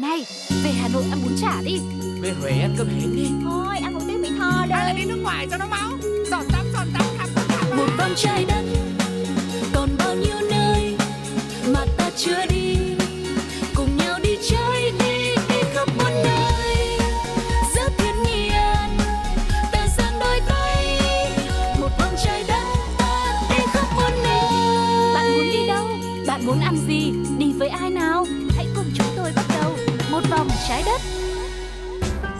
Này, về Hà Nội ăn bún chả đi. Về Huế ăn cơm hến đi. Thôi ăn một tiếng Mỹ Tho Hay là đi đi nước ngoài cho nó máu. Giọt tắm giọt tắm khắp tất cả một vòng trái đất còn bao nhiêu nơi mà ta chưa đi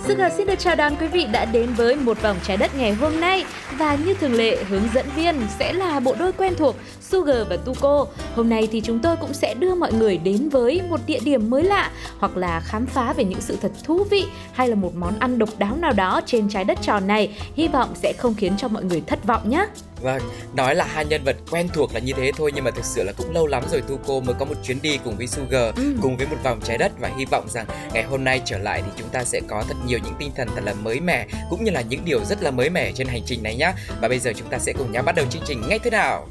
Sugar xin được chào đón quý vị đã đến với một vòng trái đất ngày hôm nay và như thường lệ, hướng dẫn viên sẽ là bộ đôi quen thuộc Sugar và Tuko. Hôm nay thì chúng tôi cũng sẽ đưa mọi người đến với một địa điểm mới lạ, hoặc là khám phá về những sự thật thú vị, hay là một món ăn độc đáo nào đó trên trái đất tròn này. Hy vọng sẽ không khiến cho mọi người thất vọng nhé. Vâng, nói là hai nhân vật quen thuộc là như thế thôi nhưng mà thực sự là cũng lâu lắm rồi Tuko mới có một chuyến đi cùng với Sugar, Ừ. cùng với một vòng trái đất và hy vọng rằng ngày hôm nay trở lại thì chúng ta sẽ có thật nhiều những tinh thần thật là mới mẻ cũng như là những điều rất là mới mẻ trên hành trình này nhá. Và bây giờ chúng ta sẽ cùng nhau bắt đầu chương trình ngay thế nào.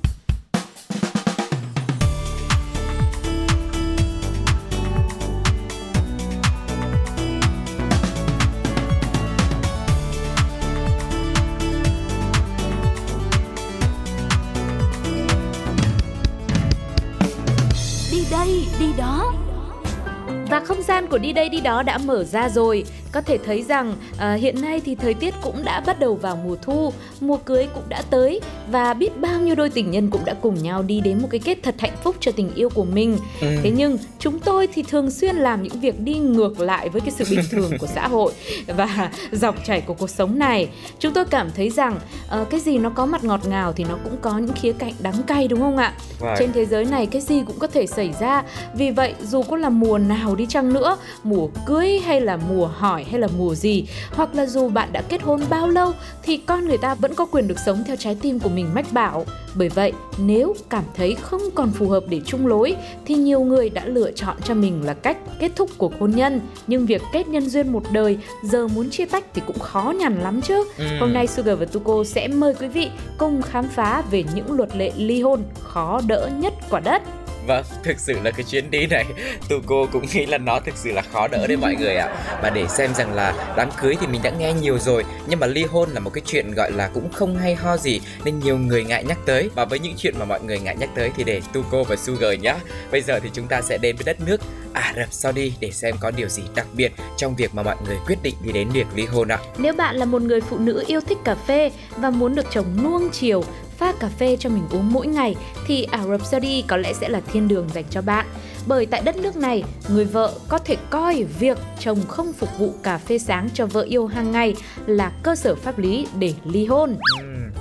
Của đi đây đi đó đã mở ra rồi. Có thể thấy rằng à, hiện nay thì thời tiết cũng đã bắt đầu vào mùa thu, mùa cưới cũng đã tới và biết bao nhiêu đôi tình nhân cũng đã cùng nhau đi đến một cái kết thật hạnh phúc cho tình yêu của mình. Ừ. Thế nhưng chúng tôi thì thường xuyên làm những việc đi ngược lại với cái sự bình thường của xã hội và dòng chảy của cuộc sống này. Chúng tôi cảm thấy rằng ờ, cái gì nó có mặt ngọt ngào thì nó cũng có những khía cạnh đắng cay đúng không ạ? Vâng. Trên thế giới này cái gì cũng có thể xảy ra. Vì vậy dù có là mùa nào đi chăng nữa, mùa cưới hay là mùa hỏi hay là mùa gì, hoặc là dù bạn đã kết hôn bao lâu thì con người ta vẫn có quyền được sống theo trái tim của mình mách bảo. Bởi vậy, nếu cảm thấy không còn phù hợp để chung lối thì nhiều người đã lựa chọn cho mình là cách kết thúc cuộc hôn nhân. Nhưng việc kết nhân duyên một đời giờ muốn chia tách thì cũng khó nhằn lắm chứ. Ừ. Hôm nay Sugar và Tuko sẽ mời quý vị cùng khám phá về những luật lệ ly hôn khó đỡ nhất quả đất. Vâng, thực sự là cái chuyến đi này Tuko cũng nghĩ là nó thực sự là khó đỡ đấy mọi người ạ. Và để xem rằng là đám cưới thì mình đã nghe nhiều rồi Nhưng mà ly hôn là một cái chuyện gọi là cũng không hay ho gì Nên nhiều người ngại nhắc tới. Và với những chuyện mà mọi người ngại nhắc tới thì để tu cô và Sugar nhá. Bây giờ thì chúng ta sẽ đến với đất nước Ả Rập Saudi để xem có điều gì đặc biệt trong việc mà mọi người quyết định đi đến việc ly hôn ạ. Nếu bạn là một người phụ nữ yêu thích cà phê và muốn được chồng nuông chiều, pha cà phê cho mình uống mỗi ngày, thì Ả Rập Saudi có lẽ sẽ là thiên đường dành cho bạn. Bởi tại đất nước này, người vợ có thể coi việc chồng không phục vụ cà phê sáng cho vợ yêu hàng ngày là cơ sở pháp lý để ly hôn.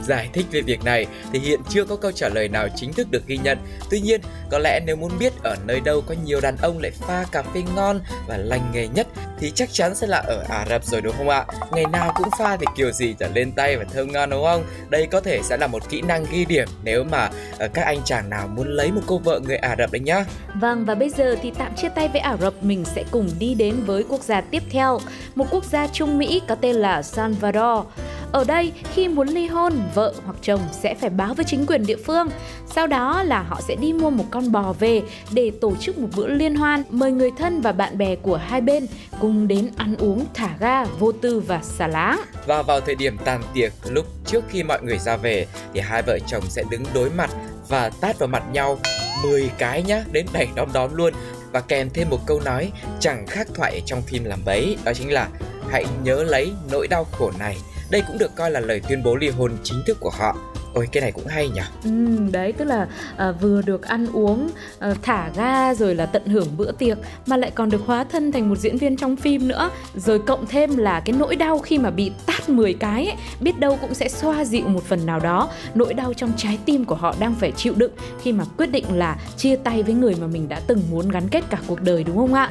Giải thích về việc này thì hiện chưa có câu trả lời nào chính thức được ghi nhận. Tuy nhiên, có lẽ nếu muốn biết ở nơi đâu có nhiều đàn ông lại pha cà phê ngon và lành nghề nhất thì chắc chắn sẽ là ở Ả Rập rồi đúng không ạ? Ngày nào cũng pha thì kiểu gì chả lên tay và thơm ngon đúng không? Đây có thể sẽ là một kỹ năng ghi điểm nếu mà ờ, các anh chàng nào muốn lấy một cô vợ người Ả Rập đấy nhá. Vâng và bây giờ thì tạm chia tay với Ả Rập mình sẽ cùng đi đến với quốc gia tiếp theo, một quốc gia Trung Mỹ có tên là Salvador. Ở đây khi muốn ly hôn, vợ hoặc chồng sẽ phải báo với chính quyền địa phương. Sau đó là họ sẽ đi mua một con bò về để tổ chức một bữa liên hoan, mời người thân và bạn bè của hai bên cùng đến ăn uống thả ga, vô tư và xả láng. Và vào thời điểm tàn tiệc, lúc trước khi mọi người ra về thì hai vợ chồng sẽ đứng đối mặt và tát vào mặt nhau 10 cái nhá, đến đầy đom đóm luôn và kèm thêm một câu nói chẳng khác thoại trong phim làm bấy, đó chính là hãy nhớ lấy nỗi đau khổ này. Đây cũng được coi là lời tuyên bố ly hôn chính thức của họ. Ôi cái này cũng hay nhỉ. Ừ, đấy tức là à, vừa được ăn uống à, thả ga rồi là tận hưởng bữa tiệc mà lại còn được hóa thân thành một diễn viên trong phim nữa rồi cộng thêm là cái nỗi đau khi mà bị tát 10 cái ấy, biết đâu cũng sẽ xoa dịu một phần nào đó nỗi đau trong trái tim của họ đang phải chịu đựng khi mà quyết định là chia tay với người mà mình đã từng muốn gắn kết cả cuộc đời đúng không ạ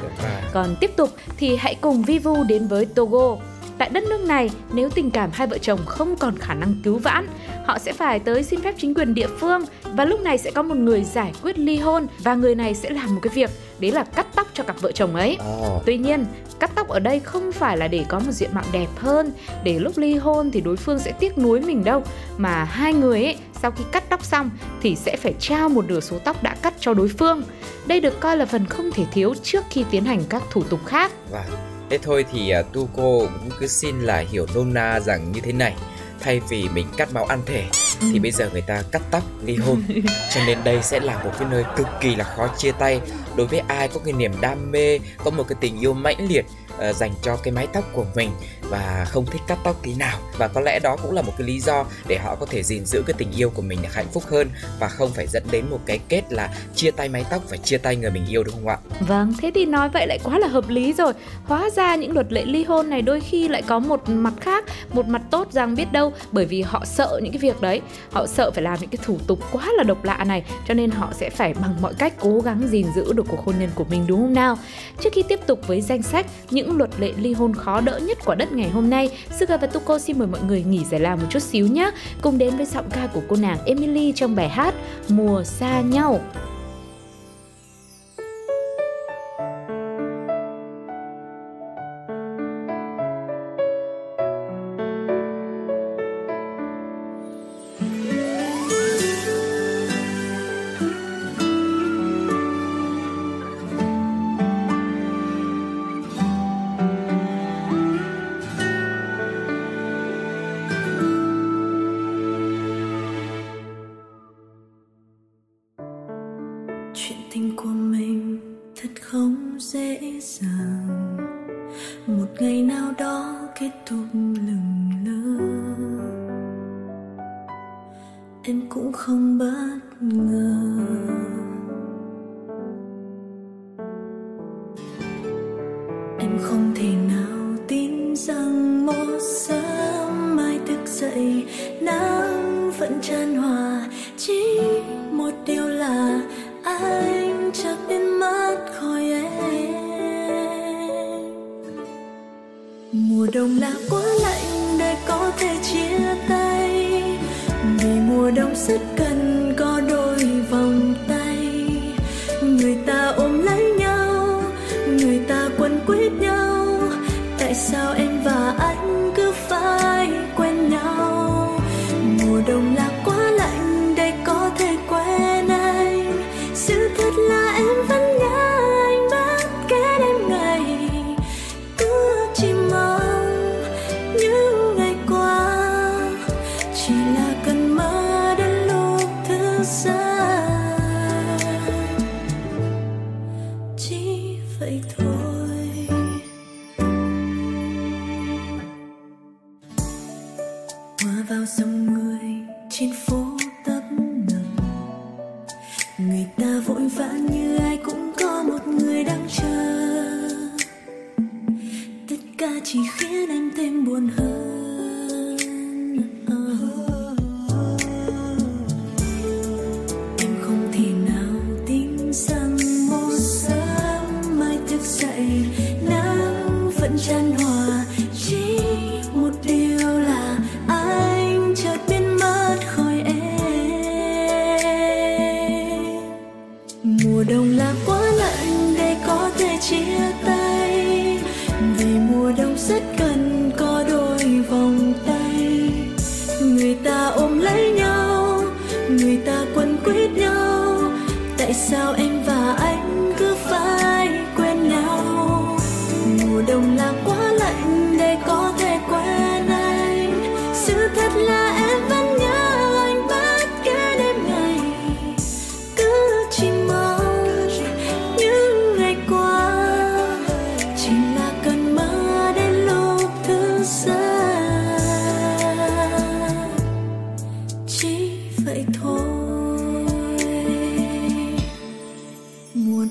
còn tiếp tục thì hãy cùng Vivu đến với Togo. Tại đất nước này, nếu tình cảm hai vợ chồng không còn khả năng cứu vãn, họ sẽ phải tới xin phép chính quyền địa phương và lúc này sẽ có một người giải quyết ly hôn và người này sẽ làm một cái việc đấy là cắt tóc cho cặp vợ chồng ấy. Tuy nhiên, cắt tóc ở đây không phải là để có một diện mạo đẹp hơn, để lúc ly hôn thì đối phương sẽ tiếc nuối mình đâu, mà hai người ấy sau khi cắt tóc xong thì sẽ phải trao một nửa số tóc đã cắt cho đối phương. Đây được coi là phần không thể thiếu trước khi tiến hành các thủ tục khác. Vâng. Thế thôi thì uh, Tuco cũng cứ xin là hiểu nôm na rằng như thế này. Thay vì mình cắt máu ăn thể ừ. thì bây giờ người ta cắt tóc ly hôn. Cho nên đây sẽ là một cái nơi cực kỳ là khó chia tay. Đối với ai có cái niềm đam mê có một cái tình yêu mãnh liệt uh, dành cho cái mái tóc của mình và không thích cắt tóc tí nào và có lẽ đó cũng là một cái lý do để họ có thể gìn giữ cái tình yêu của mình hạnh phúc hơn và không phải dẫn đến một cái kết là chia tay mái tóc và chia tay người mình yêu đúng không ạ? Vâng, thế thì nói vậy lại quá là hợp lý rồi. Hóa ra những luật lệ ly hôn này đôi khi lại có một mặt khác, một mặt tốt rằng biết đâu bởi vì họ sợ những cái việc đấy, họ sợ phải làm những cái thủ tục quá là độc lạ này, cho nên họ sẽ phải bằng mọi cách cố gắng gìn giữ được cuộc hôn nhân của mình đúng không nào? Trước khi tiếp tục với danh sách những luật lệ ly hôn khó đỡ nhất của đất ngày hôm nay, Suga và Tuko xin mời mọi người nghỉ giải lao một chút xíu nhé. Cùng đến với giọng ca của cô nàng Emily trong bài hát Mùa xa nhau.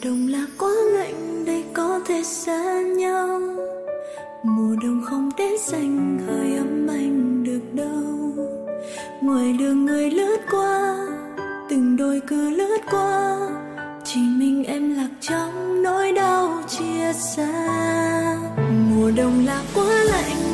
Đông là quá lạnh để có thể xa nhau. Mùa đông không đến dành hơi ấm anh được đâu. Ngoài đường người lướt qua, từng đôi cứ lướt qua. Chỉ mình em lạc trong nỗi đau chia xa. Mùa đông là quá lạnh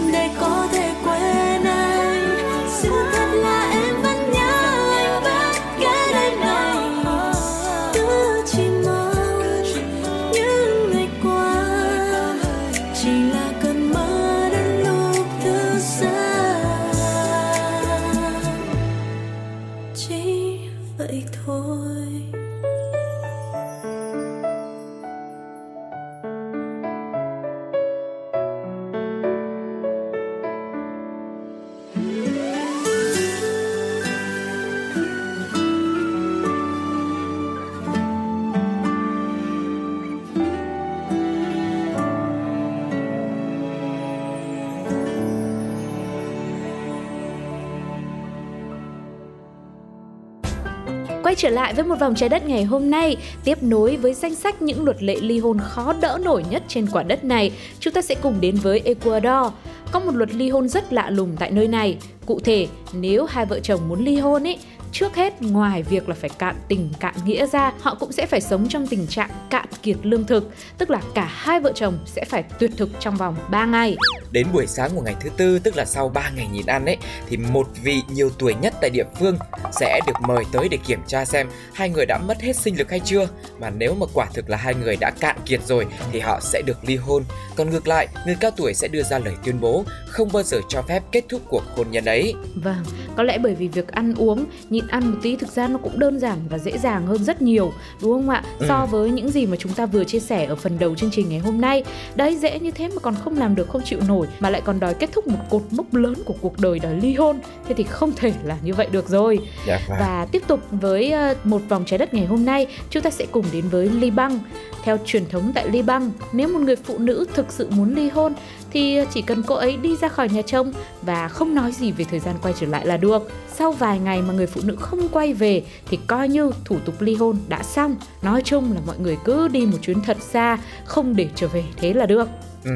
trở lại với một vòng trái đất ngày hôm nay, tiếp nối với danh sách những luật lệ ly hôn khó đỡ nổi nhất trên quả đất này, chúng ta sẽ cùng đến với Ecuador. Có một luật ly hôn rất lạ lùng tại nơi này. Cụ thể, nếu hai vợ chồng muốn ly hôn ấy trước hết ngoài việc là phải cạn tình cạn nghĩa ra họ cũng sẽ phải sống trong tình trạng cạn kiệt lương thực. Tức là cả hai vợ chồng sẽ phải tuyệt thực trong vòng 3 ngày. Đến buổi sáng của ngày thứ tư tức là sau 3 ngày nhịn ăn ấy thì một vị nhiều tuổi nhất tại địa phương sẽ được mời tới để kiểm tra xem hai người đã mất hết sinh lực hay chưa. Mà nếu mà quả thực là hai người đã cạn kiệt rồi thì họ sẽ được ly hôn. Còn ngược lại người cao tuổi sẽ đưa ra lời tuyên bố không bao giờ cho phép kết thúc cuộc hôn nhân ấy. Vâng có lẽ bởi vì việc ăn uống nhịn ăn một tí thực ra nó cũng đơn giản và dễ dàng hơn rất nhiều đúng không ạ? Ừ. so với những gì mà chúng ta vừa chia sẻ ở phần đầu chương trình ngày hôm nay. Đấy dễ như thế mà còn không làm được không chịu nổi mà lại còn đòi kết thúc một cột mốc lớn của cuộc đời đòi ly hôn. Thế thì không thể là như vậy được rồi. Dạ, vâng. và tiếp tục với ờ, một vòng trái đất ngày hôm nay chúng ta sẽ cùng đến với Liban. Theo truyền thống tại Liban nếu một người phụ nữ thực sự muốn ly hôn thì chỉ cần cô ấy đi ra khỏi nhà chồng và không nói gì về thời gian quay trở lại là được. Sau vài ngày mà người phụ nữ không quay về thì coi như thủ tục ly hôn đã xong. Nói chung là mọi người cứ đi một chuyến thật xa, không để trở về thế là được. Ừ.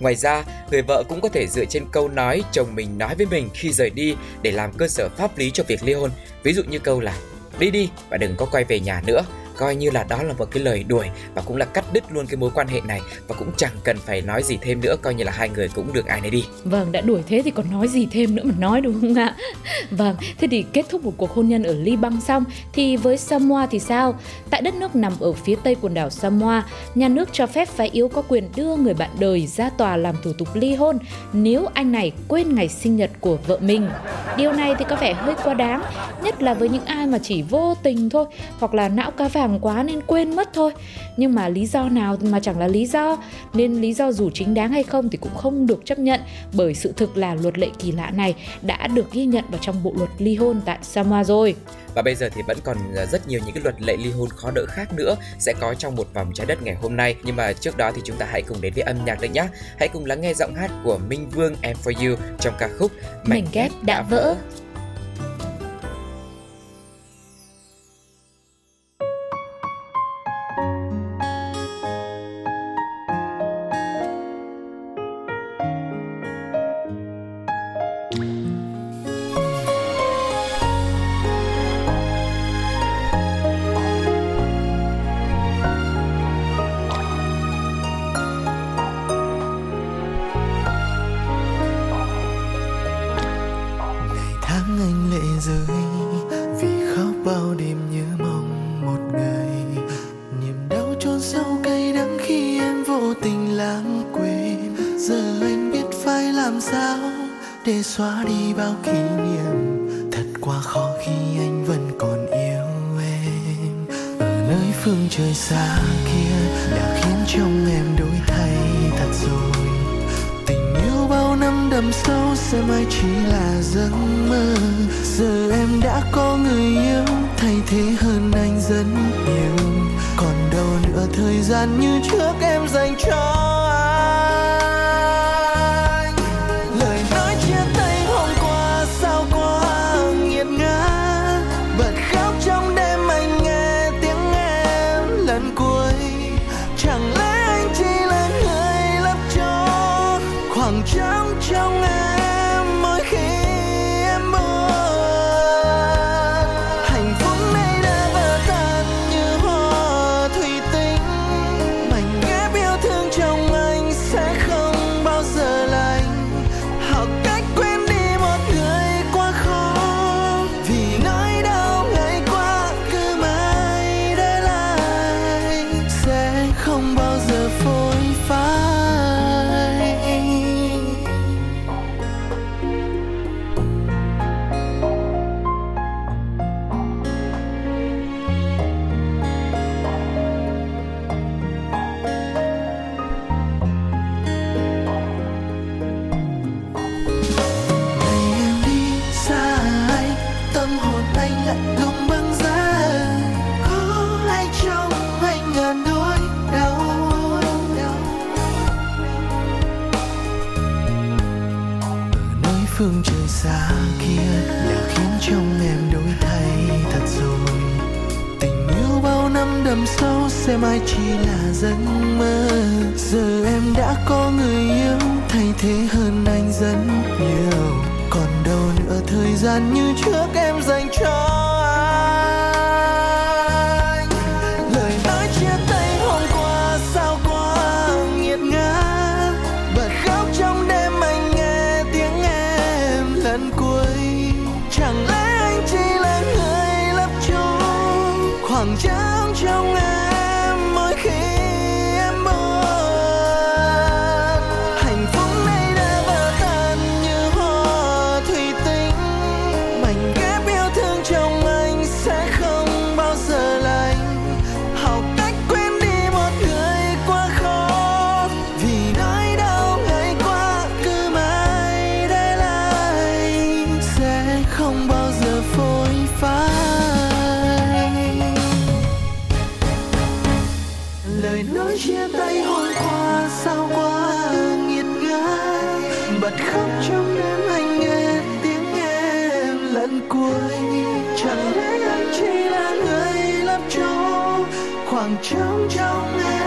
Ngoài ra, người vợ cũng có thể dựa trên câu nói chồng mình nói với mình khi rời đi để làm cơ sở pháp lý cho việc ly hôn. Ví dụ như câu là đi đi và đừng có quay về nhà nữa coi như là đó là một cái lời đuổi và cũng là cắt đứt luôn cái mối quan hệ này và cũng chẳng cần phải nói gì thêm nữa, coi như là hai người cũng được ai nấy đi. Vâng đã đuổi thế thì còn nói gì thêm nữa mà nói, đúng không ạ? Vâng thế thì kết thúc một cuộc hôn nhân ở Liban xong, thì với Samoa thì sao? Tại đất nước nằm ở phía tây quần đảo Samoa, nhà nước cho phép phái yếu có quyền đưa người bạn đời ra tòa làm thủ tục ly hôn nếu anh này quên ngày sinh nhật của vợ mình. Điều này thì có vẻ hơi quá đáng, nhất là với những ai mà chỉ vô tình thôi, hoặc là não cá vàng vàng quá nên quên mất thôi. Nhưng mà lý do nào mà chẳng là lý do. Nên lý do dù chính đáng hay không thì cũng không được chấp nhận bởi sự thực là luật lệ kỳ lạ này đã được ghi nhận vào trong bộ luật ly hôn tại Samoa rồi. Và bây giờ thì vẫn còn rất nhiều những cái luật lệ ly hôn khó đỡ khác nữa sẽ có trong một vòng trái đất ngày hôm nay. Nhưng mà trước đó thì chúng ta hãy cùng đến với âm nhạc được nhé hãy cùng lắng nghe giọng hát của Minh Vương Em For You trong ca khúc Mảnh ghép đã vỡ anh lệ rơi. Vì khóc bao đêm nhớ mong một ngày. Niềm đau chôn sâu cay đắng khi em vô tình lãng quên. Giờ anh biết phải làm sao để xóa đi bao kỷ niệm. Thật quá khó khi anh vẫn còn yêu em. Ở nơi phương trời xa kia đã khiến trong em đổi thay thật rồi. Tình yêu bao năm muốn sâu, sẽ mãi chỉ là giấc mơ. Giờ em đã có người yêu, thay thế hơn anh rất nhiều. Còn đâu nữa, thời gian như trước em dành cho anh. Lời nói chia tay hôm qua, sao quá nghiệt ngã. Bật khóc trong đêm anh nghe tiếng em, lần cuối rất nhiều. Còn đâu nữa, thời gian như trước em dành cho anh. Lời nói chia tay hôm qua, sao quá nghiệt ngã. Bật khóc trong đêm anh nghe tiếng em lần cuối. Chẳng lẽ anh chỉ là người lấp chung khoảng trống trong em? Khoảng trống trong em.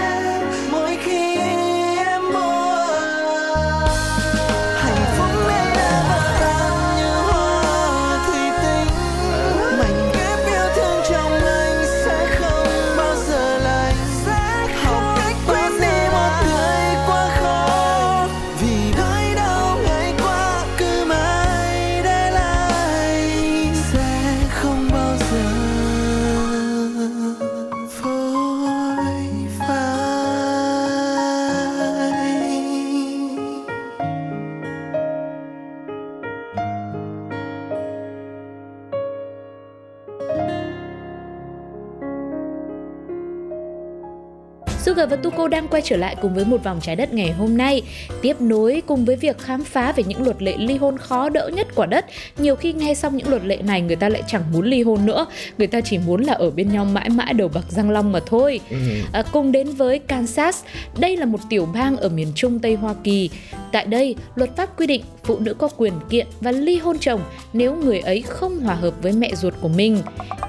Và Tuko đang quay trở lại cùng với một vòng trái đất ngày hôm nay. Tiếp nối cùng với việc khám phá về những luật lệ ly hôn khó đỡ nhất quả đất Nhiều khi nghe xong những luật lệ này người ta lại chẳng muốn ly hôn nữa. Người ta chỉ muốn là ở bên nhau mãi mãi đầu bạc răng long mà thôi. Ừ. à, Cùng đến với Kansas Đây là một tiểu bang ở miền trung Tây Hoa Kỳ. Tại đây, luật pháp quy định phụ nữ có quyền kiện và ly hôn chồng nếu người ấy không hòa hợp với mẹ ruột của mình.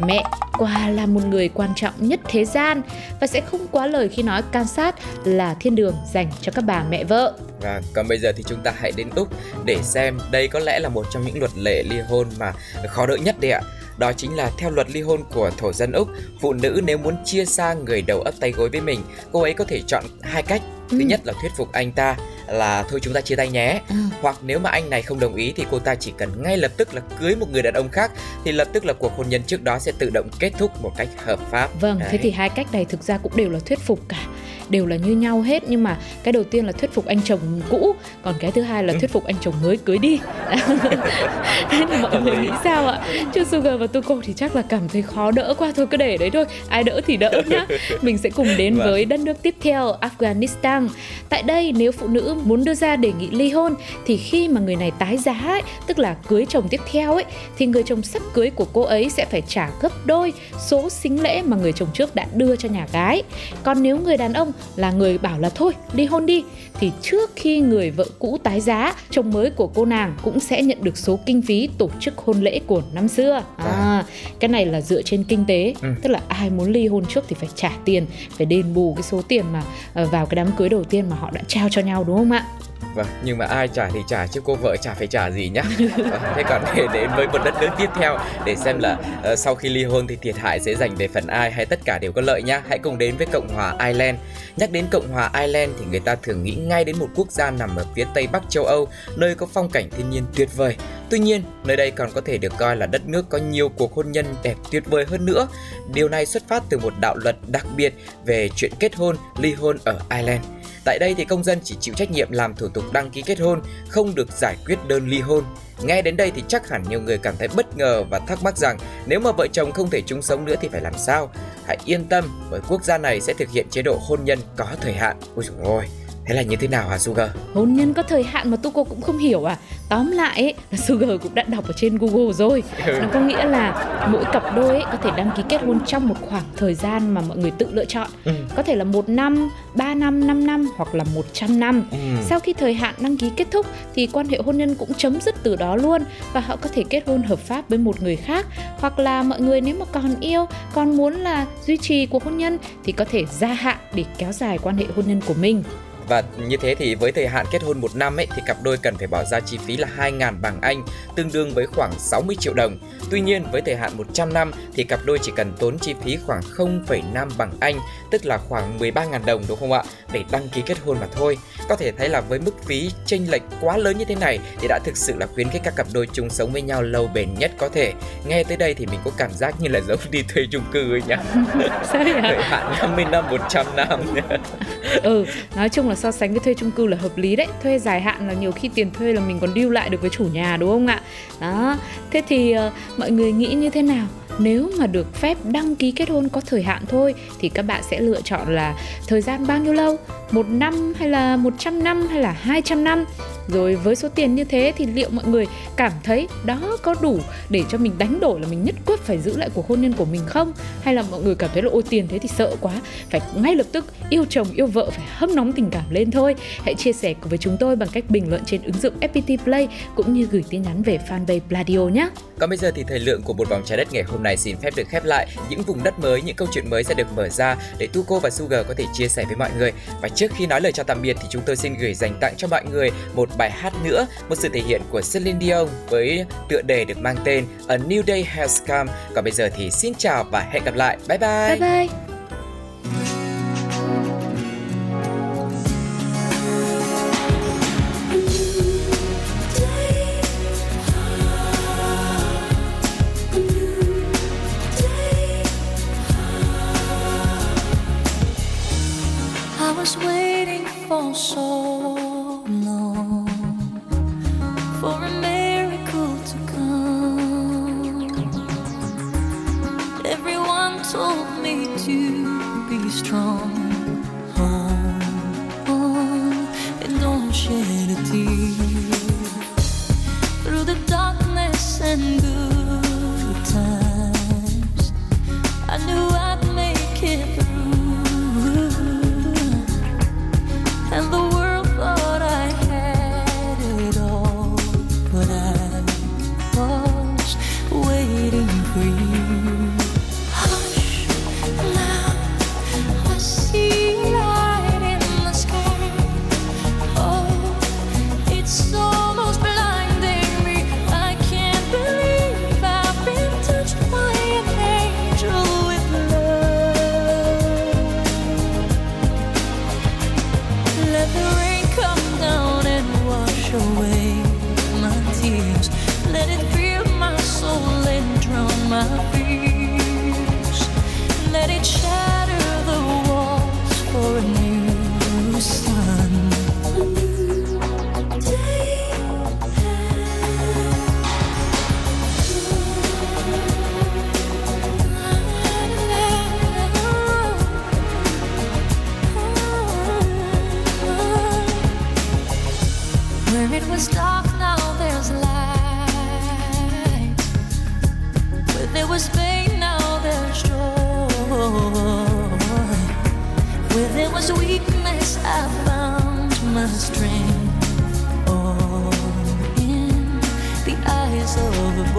Mẹ quả là một người quan trọng nhất thế gian và sẽ không quá lời khi nói Kansas là thiên đường dành cho các bà mẹ vợ. Và còn bây giờ thì chúng ta hãy đến Úc để xem đây có lẽ là một trong những luật lệ ly hôn mà khó đỡ nhất đấy ạ. Đó chính là theo luật ly hôn của thổ dân Úc, phụ nữ nếu muốn chia xa người đầu ấp tay gối với mình, cô ấy có thể chọn hai cách. Thứ Ừ. nhất là thuyết phục anh ta là thôi chúng ta chia tay nhé. À. Hoặc nếu mà anh này không đồng ý thì cô ta chỉ cần ngay lập tức là cưới một người đàn ông khác thì lập tức là cuộc hôn nhân trước đó sẽ tự động kết thúc một cách hợp pháp. Vâng, thế Đấy. thì hai cách này thực ra cũng đều là thuyết phục cả đều là như nhau hết. Nhưng mà cái đầu tiên là thuyết phục anh chồng cũ còn cái thứ hai là Ừ. thuyết phục anh chồng mới cưới đi. Thế thì mọi người nghĩ sao ạ? Chứ Sugar và Tuko thì chắc là cảm thấy khó đỡ quá. Thôi cứ để đấy thôi ai đỡ thì đỡ nhá. Mình sẽ cùng đến Vâng. với đất nước tiếp theo Afghanistan. Tại đây nếu phụ nữ muốn đưa ra đề nghị ly hôn thì khi mà người này tái giá ấy, tức là cưới chồng tiếp theo ấy thì người chồng sắp cưới của cô ấy sẽ phải trả gấp đôi số xính lễ mà người chồng trước đã đưa cho nhà gái. Còn nếu người đàn ông là người bảo là thôi ly hôn đi thì trước khi người vợ cũ tái giá chồng mới của cô nàng cũng sẽ nhận được số kinh phí tổ chức hôn lễ của năm xưa à cái này là dựa trên kinh tế Ừ. tức là ai muốn ly hôn trước thì phải trả tiền phải đền bù cái số tiền mà ờ, vào cái đám cưới đầu tiên mà họ đã trao cho nhau đúng không ạ Vâng, nhưng mà ai trả thì trả chứ cô vợ chả phải trả gì nhá. Vâng, thế còn để đến với một đất nước tiếp theo để xem là ờ, sau khi ly hôn thì thiệt hại sẽ dành về phần ai hay tất cả đều có lợi nhá. Hãy cùng đến với Cộng hòa Ireland. Nhắc đến Cộng hòa Ireland thì người ta thường nghĩ ngay đến một quốc gia nằm ở phía tây bắc châu Âu, nơi có phong cảnh thiên nhiên tuyệt vời. Tuy nhiên, nơi đây còn có thể được coi là đất nước có nhiều cuộc hôn nhân đẹp tuyệt vời hơn nữa. Điều này xuất phát từ một đạo luật đặc biệt về chuyện kết hôn, ly hôn ở Ireland. Tại đây thì công dân chỉ chịu trách nhiệm làm thủ tục đăng ký kết hôn, không được giải quyết đơn ly hôn. Nghe đến đây thì chắc hẳn nhiều người cảm thấy bất ngờ và thắc mắc rằng nếu mà vợ chồng không thể chung sống nữa thì phải làm sao? Hãy yên tâm bởi quốc gia này sẽ thực hiện chế độ hôn nhân có thời hạn. Ôi dồi ôi, Thế là như thế nào hả Sugar? Hôn nhân có thời hạn mà Tuko cũng không hiểu à Tóm lại ấy, là Sugar cũng đã đọc ở trên Google rồi Ừ. Nó có nghĩa là mỗi cặp đôi ấy có thể đăng ký kết hôn trong một khoảng thời gian mà mọi người tự lựa chọn Ừ. Có thể là một năm, 3 năm, 5 năm hoặc là 100 năm Ừ. Sau khi thời hạn đăng ký kết thúc thì quan hệ hôn nhân cũng chấm dứt từ đó luôn Và họ có thể kết hôn hợp pháp với một người khác Hoặc là mọi người nếu mà còn yêu, còn muốn là duy trì cuộc hôn nhân Thì có thể gia hạn để kéo dài quan hệ hôn nhân của mình Và như thế thì với thời hạn kết hôn một năm ấy thì cặp đôi cần phải bỏ ra chi phí là 2.000 bảng Anh, tương đương với khoảng 60 triệu đồng. Tuy nhiên với thời hạn 100 năm thì cặp đôi chỉ cần tốn chi phí khoảng 0,5 bảng Anh, tức là khoảng 13.000 đồng đúng không ạ, để đăng ký kết hôn mà thôi. Có thể thấy là với mức phí chênh lệch quá lớn như thế này thì đã thực sự là khuyến khích các cặp đôi chung sống với nhau lâu bền nhất có thể. Nghe tới đây thì mình có cảm giác như là giống đi thuê chung cư ấy nhá. Sao vậy hả? Thời hạn 50 năm, 100 năm. ừ nói chung là so sánh với thuê chung cư là hợp lý đấy. Thuê dài hạn là nhiều khi tiền thuê là mình còn deal lại được với chủ nhà đúng không ạ? Đó. Thế thì uh, mọi người nghĩ như thế nào? Nếu mà được phép đăng ký kết hôn có thời hạn thôi thì các bạn sẽ lựa chọn là thời gian bao nhiêu lâu? Một năm hay là 100 năm hay là 200 năm? Rồi với số tiền như thế thì liệu mọi người cảm thấy đó có đủ để cho mình đánh đổi là mình nhất quyết phải giữ lại cuộc hôn nhân của mình không hay là mọi người cảm thấy là ôi tiền thế thì sợ quá phải ngay lập tức yêu chồng yêu vợ phải hâm nóng tình cảm lên thôi hãy chia sẻ với chúng tôi bằng cách bình luận trên ứng dụng FPT Play cũng như gửi tin nhắn về fanpage Pladio nhé Còn bây giờ thì thời lượng của một vòng trái đất ngày hôm nay xin phép được khép lại. Những vùng đất mới, những câu chuyện mới sẽ được mở ra để Tuco và Sugar có thể chia sẻ với mọi người. Và trước khi nói lời chào tạm biệt thì chúng tôi xin gửi dành tặng cho mọi người một bài hát nữa, một sự thể hiện của Celine Dion với tựa đề được mang tên A New Day Has Come. Còn bây giờ thì xin chào và hẹn gặp lại. Bye bye. bye bye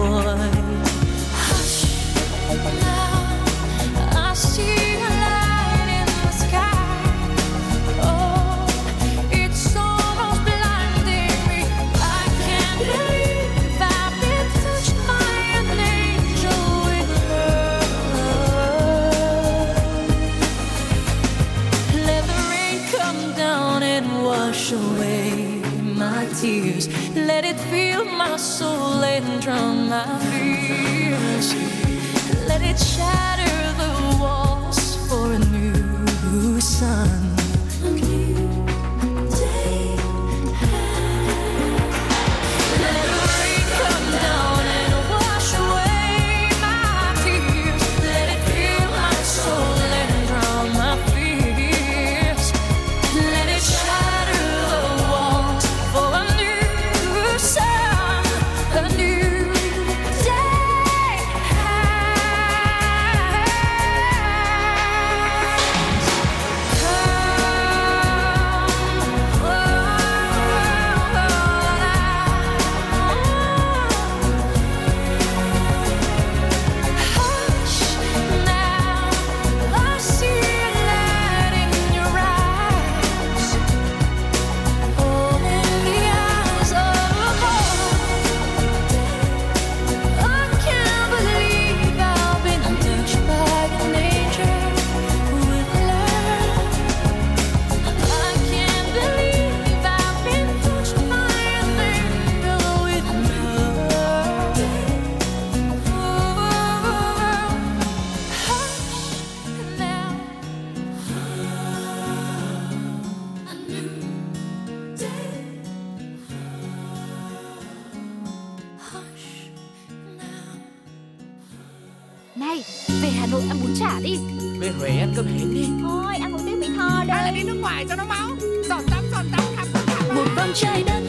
我 Về Huế ăn cơm hến đi. Thôi ăn một tiếng Mỹ Tho Hay là đây đi nước ngoài cho nó máu? Giọt tắm giọt tắm khắp tất cả một vòng trái đất